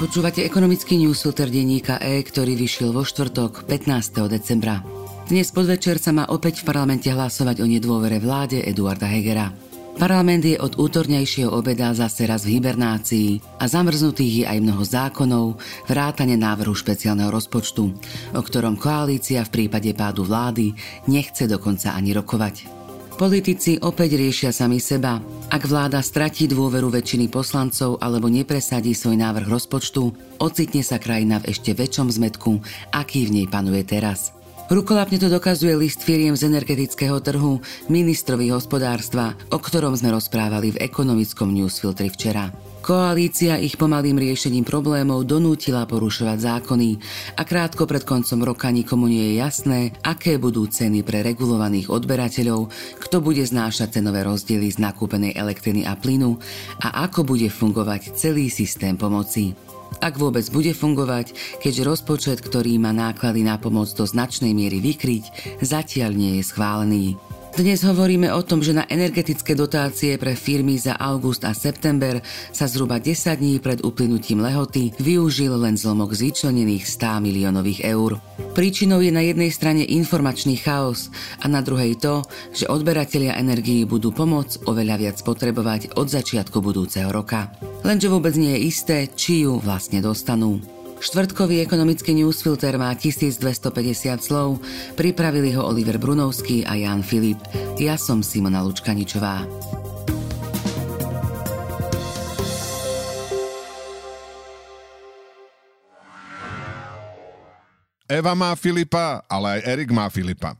Počúvate ekonomický newsfilter denníka E, ktorý vyšiel vo štvrtok 15. decembra. Dnes podvečer sa má opäť v parlamente hlasovať o nedôvere vláde Eduarda Hegera. Parlament je od útornejšieho obeda zase raz v hibernácii a zamrznutých je aj mnoho zákonov, vrátane návrhu špeciálneho rozpočtu, o ktorom koalícia v prípade pádu vlády nechce dokonca ani rokovať. Politici opäť riešia sami seba. Ak vláda stratí dôveru väčšiny poslancov alebo nepresadí svoj návrh rozpočtu, ocitne sa krajina v ešte väčšom zmetku, aký v nej panuje teraz. Rukolapne to dokazuje list firiem z energetického trhu ministrovi hospodárstva, o ktorom sme rozprávali v ekonomickom newsfiltri včera. Koalícia ich pomalým riešením problémov donútila porušovať zákony a krátko pred koncom roka nikomu nie je jasné, aké budú ceny pre regulovaných odberateľov, kto bude znášať cenové rozdiely z nakúpenej elektriny a plynu a ako bude fungovať celý systém pomoci. Ak vôbec bude fungovať, keďže rozpočet, ktorý má náklady na pomoc do značnej miery vykryť, zatiaľ nie je schválený. Dnes hovoríme o tom, že na energetické dotácie pre firmy za august a september sa zhruba 10 dní pred uplynutím lehoty využil len zlomok z vyčlenených 100 miliónových eur. Príčinou je na jednej strane informačný chaos a na druhej to, že odberatelia energií budú pomoc oveľa viac potrebovať od začiatku budúceho roka. Lenže vôbec nie je isté, či ju vlastne dostanú. Štvrtkový ekonomický newsfilter má 1250 slov, pripravili ho Oliver Brunovský a Jan Filip. Ja som Simona Lučkaničová. Eva má Filipa, ale aj Erik má Filipa.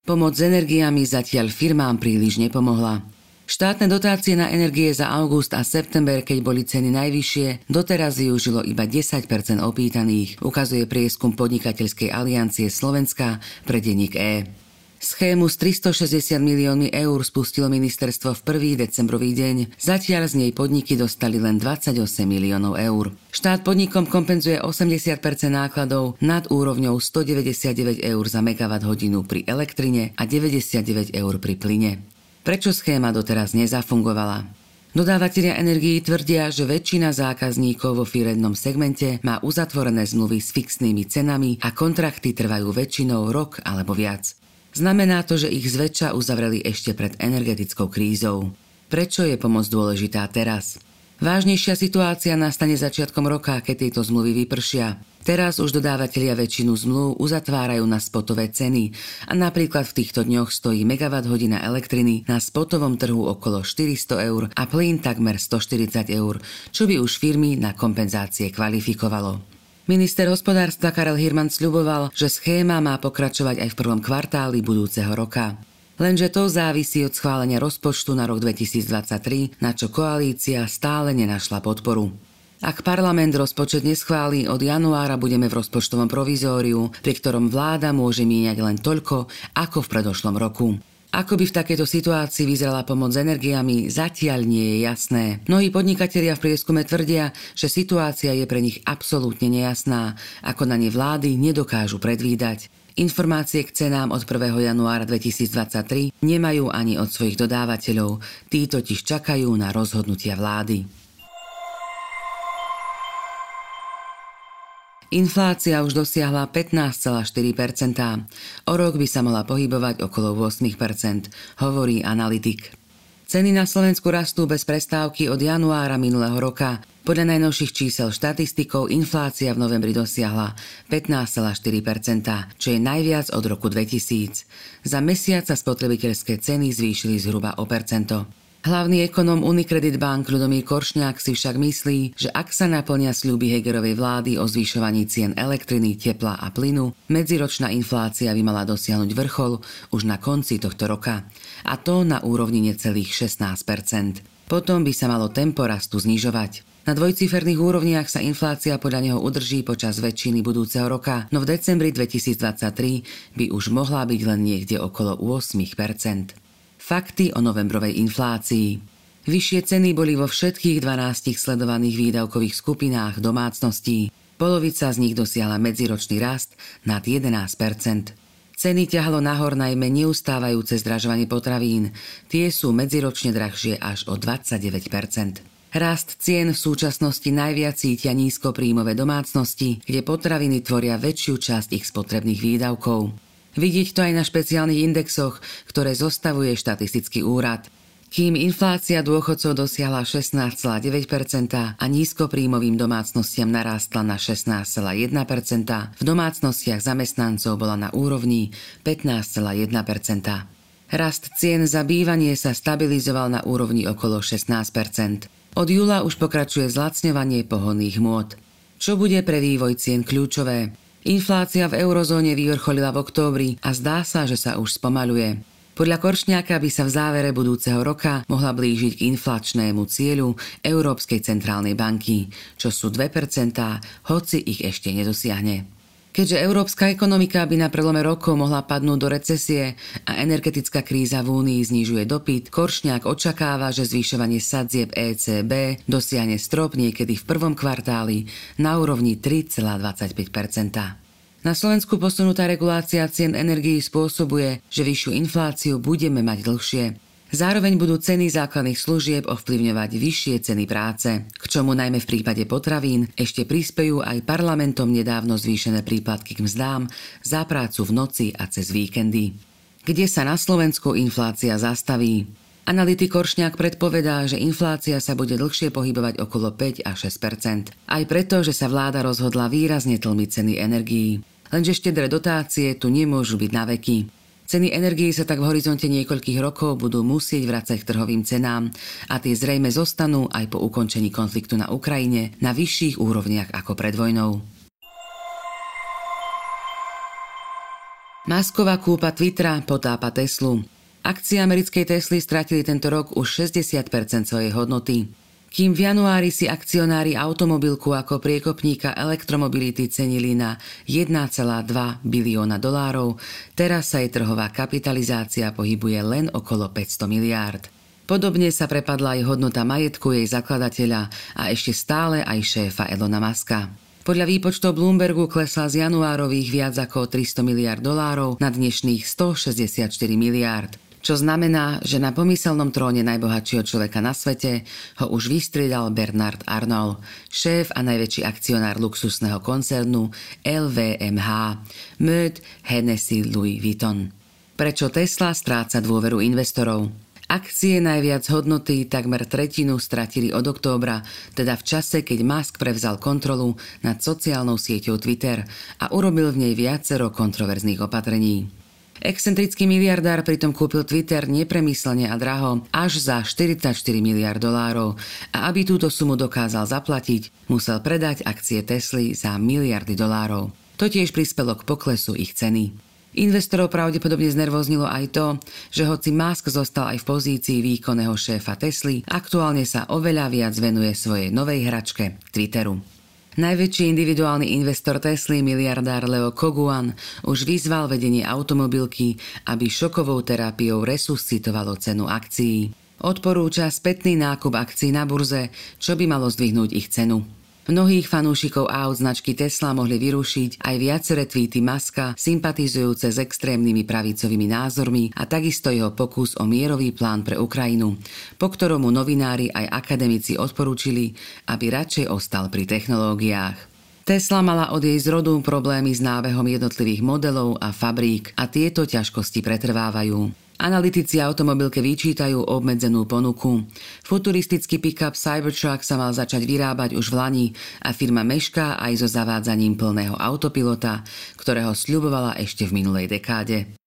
Pomoc s energiami zatiaľ firmám príliš nepomohla. Štátne dotácie na energie za august a september, keď boli ceny najvyššie, doteraz využilo iba 10% opýtaných, ukazuje prieskum Podnikateľskej aliancie Slovenska pre denník E. Schému s 360 miliónmi eur spustilo ministerstvo v prvý decembrový deň, zatiaľ z nej podniky dostali len 28 miliónov eur. Štát podnikom kompenzuje 80% nákladov nad úrovňou 199 eur za megawatt hodinu pri elektrine a 99 eur pri plyne. Prečo schéma doteraz nezafungovala? Dodávateľia energií tvrdia, že väčšina zákazníkov vo firemnom segmente má uzatvorené zmluvy s fixnými cenami a kontrakty trvajú väčšinou rok alebo viac. Znamená to, že ich zväčša uzavreli ešte pred energetickou krízou. Prečo je pomoc dôležitá teraz? Vážnejšia situácia nastane začiatkom roka, keď tieto zmluvy vypršia. Teraz už dodávateľia väčšinu zmluv uzatvárajú na spotové ceny a napríklad v týchto dňoch stojí megawatt hodina elektriny na spotovom trhu okolo 400 eur a plyn takmer 140 eur, čo by už firmy na kompenzácie kvalifikovalo. Minister hospodárstva Karel Hirman sľuboval, že schéma má pokračovať aj v prvom kvartáli budúceho roka. Lenže to závisí od schválenia rozpočtu na rok 2023, na čo koalícia stále nenašla podporu. Ak parlament rozpočet neschváli, od januára budeme v rozpočtovom provizóriu, pri ktorom vláda môže míňať len toľko, ako v predošlom roku. Ako by v takejto situácii vyzerala pomoc s energiami, zatiaľ nie je jasné. Mnohí podnikatelia v prieskume tvrdia, že situácia je pre nich absolútne nejasná, ako na ne vlády nedokážu predvídať. Informácie k cenám od 1. januára 2023 nemajú ani od svojich dodávateľov, tí totiž čakajú na rozhodnutia vlády. Inflácia už dosiahla 15,4%. O rok by sa mala pohybovať okolo 8%, hovorí analytik. Ceny na Slovensku rastú bez prestávky od januára minulého roka. Podľa najnovších čísel štatistikov inflácia v novembri dosiahla 15,4%, čo je najviac od roku 2000. Za mesiac sa spotrebiteľské ceny zvýšili zhruba o percento. Hlavný ekonom Unicredit Bank Ľudomír Koršňák si však myslí, že ak sa naplnia sľuby Hegerovej vlády o zvyšovaní cien elektriny, tepla a plynu, medziročná inflácia by mala dosiahnuť vrchol už na konci tohto roka. A to na úrovni necelých 16% Potom by sa malo tempo rastu znižovať. Na dvojciferných úrovniach sa inflácia podľa neho udrží počas väčšiny budúceho roka, no v decembri 2023 by už mohla byť len niekde okolo 8 Fakty o novembrovej inflácii. Vyššie ceny boli vo všetkých 12 sledovaných výdavkových skupinách domácností. Polovica z nich dosiahla medziročný rast nad 11% Ceny ťahlo nahor najmä neustávajúce zdražovanie potravín. Tie sú medziročne drahšie až o 29% Rast cien v súčasnosti najviac cítia nízkopríjmové domácnosti, kde potraviny tvoria väčšiu časť ich spotrebných výdavkov. Vidieť to aj na špeciálnych indexoch, ktoré zostavuje štatistický úrad. Kým inflácia dôchodcov dosiahla 16,9% a nízkopríjmovým domácnostiam narástla na 16,1%, v domácnostiach zamestnancov bola na úrovni 15,1%. Rast cien za bývanie sa stabilizoval na úrovni okolo 16%. Od júla už pokračuje zlacňovanie pohonných môd. Čo bude pre vývoj cien kľúčové? Inflácia v eurozóne vyvrcholila v októbri a zdá sa, že sa už spomaluje. Podľa Koršňáka by sa v závere budúceho roka mohla blížiť k inflačnému cieľu Európskej centrálnej banky, čo sú 2%, hoci ich ešte nedosiahne. Keďže európska ekonomika by na prelome rokov mohla padnúť do recesie a energetická kríza v Únii znižuje dopyt, Koršňák očakáva, že zvyšovanie sadzieb ECB dosiahne strop niekedy v prvom kvartáli na úrovni 3,25% Na Slovensku posunutá regulácia cien energií spôsobuje, že vyššiu infláciu budeme mať dlhšie. Zároveň budú ceny základných služieb ovplyvňovať vyššie ceny práce, k čomu najmä v prípade potravín ešte prispejú aj parlamentom nedávno zvýšené príplatky k mzdám za prácu v noci a cez víkendy. Kde sa na Slovensku inflácia zastaví? Analytik Koršňák predpovedá, že inflácia sa bude dlhšie pohybovať okolo 5 až 6% Aj preto, že sa vláda rozhodla výrazne tlmiť ceny energií. Lenže štedré dotácie tu nemôžu byť na veky. Ceny energií sa tak v horizonte niekoľkých rokov budú musieť vrácať k trhovým cenám a tie zrejme zostanú aj po ukončení konfliktu na Ukrajine na vyšších úrovniach ako pred vojnou. Masková kúpa Twittera potápa Teslu. Akcie americkej Tesly stratili tento rok už 60% svojej hodnoty. Kým v januári si akcionári automobilku ako priekopníka elektromobility cenili na 1,2 bilióna dolárov, teraz sa jej trhová kapitalizácia pohybuje len okolo 500 miliárd. Podobne sa prepadla aj hodnota majetku jej zakladateľa a ešte stále aj šéfa Elona Muska. Podľa výpočtov Bloombergu klesla z januárových viac ako 300 miliard dolárov na dnešných 164 miliárd čo znamená, že na pomyselnom tróne najbohatšieho človeka na svete ho už vystriedal Bernard Arnold, šéf a najväčší akcionár luxusného koncernu LVMH, Möd Hennessy Louis Vuitton. Prečo Tesla stráca dôveru investorov? Akcie najviac hodnoty takmer tretinu stratili od októbra, teda v čase, keď Musk prevzal kontrolu nad sociálnou sieťou Twitter a urobil v nej viacero kontroverzných opatrení. Excentrický miliardár pritom kúpil Twitter nepremyslene a draho až za 44 miliard dolárov a aby túto sumu dokázal zaplatiť, musel predať akcie Tesly za miliardy dolárov. To tiež prispelo k poklesu ich ceny. Investorov pravdepodobne znervoznilo aj to, že hoci Musk zostal aj v pozícii výkonného šéfa Tesly, aktuálne sa oveľa viac venuje svojej novej hračke Twitteru. Najväčší individuálny investor Tesly, miliardár Leo Koguan, už vyzval vedenie automobilky, aby šokovou terapiou resuscitovalo cenu akcií. Odporúča spätný nákup akcií na burze, čo by malo zdvihnúť ich cenu. Mnohých fanúšikov aut značky Tesla mohli vyrušiť aj viaceré tweety Maska, sympatizujúce s extrémnymi pravicovými názormi a takisto jeho pokus o mierový plán pre Ukrajinu, po ktorom novinári aj akademici odporúčili, aby radšej ostal pri technológiách. Tesla mala od jej zrodu problémy s nábehom jednotlivých modelov a fabrík a tieto ťažkosti pretrvávajú. Analytici automobilke vyčítajú obmedzenú ponuku. Futuristický pick-up Cybertruck sa mal začať vyrábať už v Lani a firma mešká aj so zavádzaním plného autopilota, ktorého sľubovala ešte v minulej dekáde.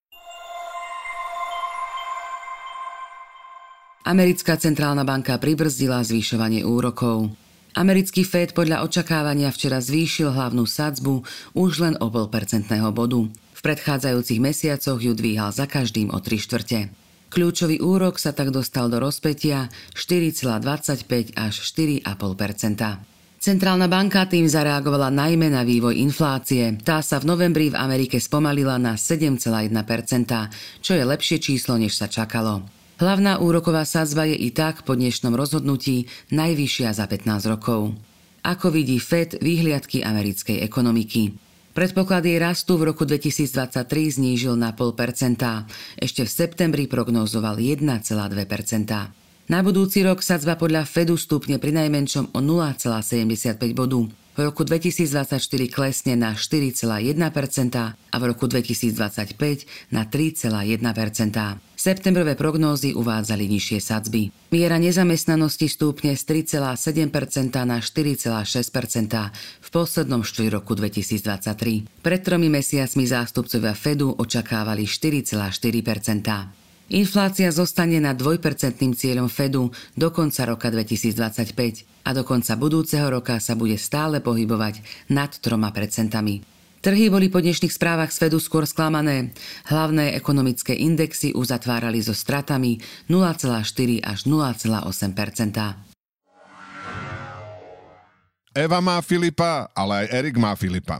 Americká centrálna banka pribrzdila zvyšovanie úrokov. Americký Fed podľa očakávania včera zvýšil hlavnú sadzbu už len o percentného bodu predchádzajúcich mesiacoch ju dvíhal za každým o tri štvrte. Kľúčový úrok sa tak dostal do rozpetia 4,25 až 4,5% Centrálna banka tým zareagovala najmä na vývoj inflácie. Tá sa v novembri v Amerike spomalila na 7,1%, čo je lepšie číslo, než sa čakalo. Hlavná úroková sadzba je i tak po dnešnom rozhodnutí najvyššia za 15 rokov. Ako vidí Fed výhliadky americkej ekonomiky. Predpoklad jej rastu v roku 2023 znížil na 0,5%, ešte v septembri prognozoval 1,2%. Na budúci rok sadzba podľa Fedu stupne pri najmenšom o 0,75 bodu. V roku 2024 klesne na 4,1% a v roku 2025 na 3,1%. Septembrové prognózy uvádzali nižšie sadzby. Miera nezamestnanosti stúpne z 3,7% na 4,6% v poslednom štvrť roku 2023. Pred tromi mesiacmi zástupcovia Fedu očakávali 4,4%. Inflácia zostane na 2% cieľom Fedu do konca roka 2025 a do konca budúceho roka sa bude stále pohybovať nad 3%. Trhy boli po dnešných správach z Fedu skôr sklamané. Hlavné ekonomické indexy uzatvárali so stratami 0,4 až 0,8 Eva má Filipa, ale aj Erik má Filipa.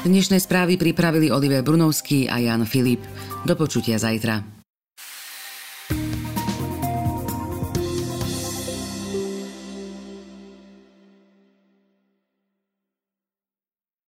Dnešné správy pripravili Oliver Brunovský a Jan Filip. Do počutia zajtra.